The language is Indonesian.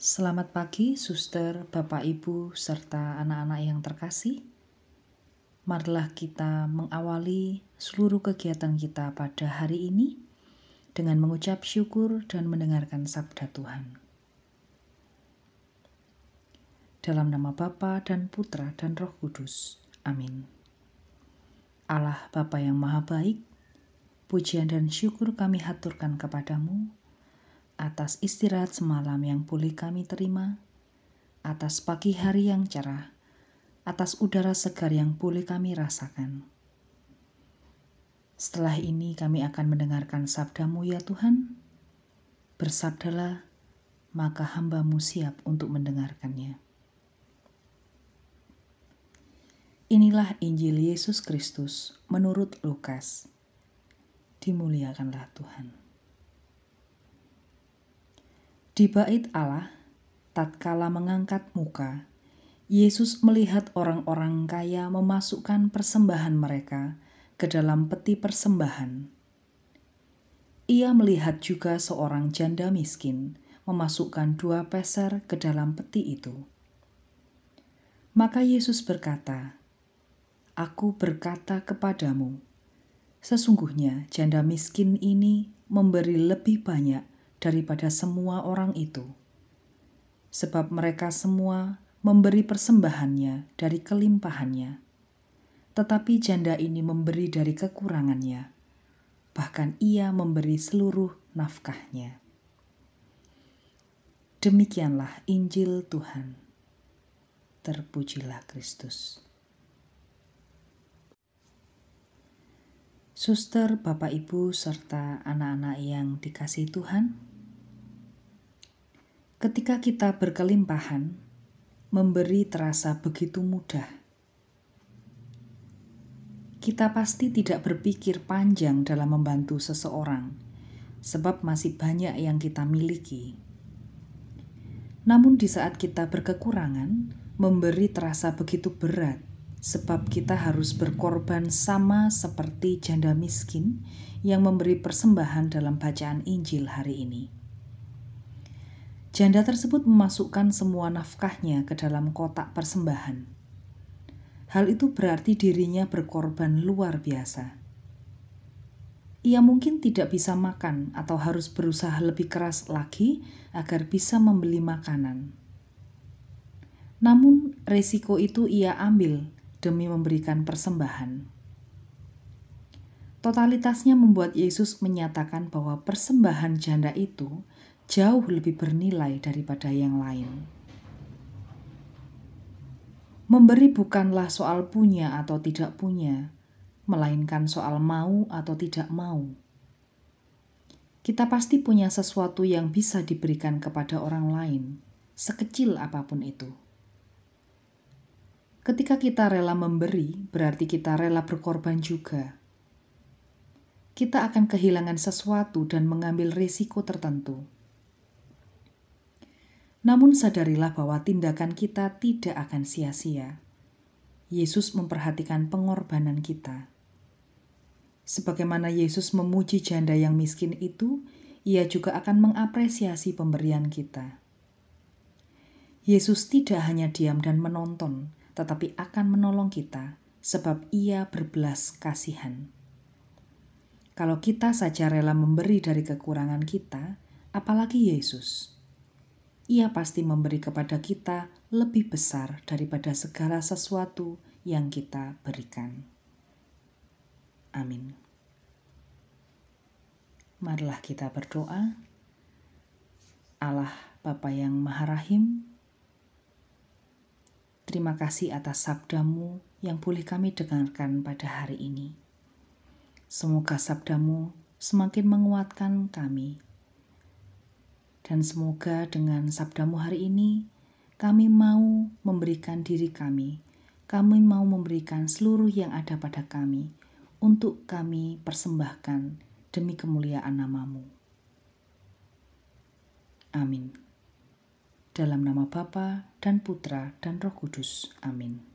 Selamat pagi, suster, bapak, ibu, serta anak-anak yang terkasih. Marilah kita mengawali seluruh kegiatan kita pada hari ini dengan mengucap syukur dan mendengarkan sabda Tuhan. Dalam nama Bapa dan Putra dan Roh Kudus. Amin. Allah Bapa yang Maha Baik, pujian dan syukur kami haturkan kepadamu atas istirahat semalam yang boleh kami terima, atas pagi hari yang cerah, atas udara segar yang boleh kami rasakan. Setelah ini kami akan mendengarkan sabdamu ya Tuhan. Bersabdalah, maka hambamu siap untuk mendengarkannya. Inilah Injil Yesus Kristus menurut Lukas. Dimuliakanlah Tuhan. Di bait Allah, tatkala mengangkat muka, Yesus melihat orang-orang kaya memasukkan persembahan mereka ke dalam peti persembahan. Ia melihat juga seorang janda miskin memasukkan dua peser ke dalam peti itu. Maka Yesus berkata, "Aku berkata kepadamu, sesungguhnya janda miskin ini memberi lebih banyak daripada semua orang itu, sebab mereka semua memberi persembahannya dari kelimpahannya, tetapi janda ini memberi dari kekurangannya, bahkan ia memberi seluruh nafkahnya. Demikianlah Injil Tuhan. Terpujilah Kristus. Suster, Bapak, Ibu, serta anak-anak yang dikasih Tuhan, Ketika kita berkelimpahan, memberi terasa begitu mudah. Kita pasti tidak berpikir panjang dalam membantu seseorang, sebab masih banyak yang kita miliki. Namun, di saat kita berkekurangan, memberi terasa begitu berat, sebab kita harus berkorban sama seperti janda miskin yang memberi persembahan dalam bacaan Injil hari ini. Janda tersebut memasukkan semua nafkahnya ke dalam kotak persembahan. Hal itu berarti dirinya berkorban luar biasa. Ia mungkin tidak bisa makan atau harus berusaha lebih keras lagi agar bisa membeli makanan. Namun, resiko itu ia ambil demi memberikan persembahan. Totalitasnya membuat Yesus menyatakan bahwa persembahan janda itu jauh lebih bernilai daripada yang lain. Memberi bukanlah soal punya atau tidak punya, melainkan soal mau atau tidak mau. Kita pasti punya sesuatu yang bisa diberikan kepada orang lain, sekecil apa pun itu. Ketika kita rela memberi, berarti kita rela berkorban juga. Kita akan kehilangan sesuatu dan mengambil risiko tertentu namun sadarilah bahwa tindakan kita tidak akan sia-sia. Yesus memperhatikan pengorbanan kita. Sebagaimana Yesus memuji janda yang miskin itu, ia juga akan mengapresiasi pemberian kita. Yesus tidak hanya diam dan menonton, tetapi akan menolong kita, sebab Ia berbelas kasihan. Kalau kita saja rela memberi dari kekurangan kita, apalagi Yesus ia pasti memberi kepada kita lebih besar daripada segala sesuatu yang kita berikan. Amin. Marilah kita berdoa. Allah Bapa yang Maha Rahim, terima kasih atas sabdamu yang boleh kami dengarkan pada hari ini. Semoga sabdamu semakin menguatkan kami dan semoga dengan sabdamu hari ini, kami mau memberikan diri kami, kami mau memberikan seluruh yang ada pada kami, untuk kami persembahkan demi kemuliaan namamu. Amin. Dalam nama Bapa dan Putra dan Roh Kudus. Amin.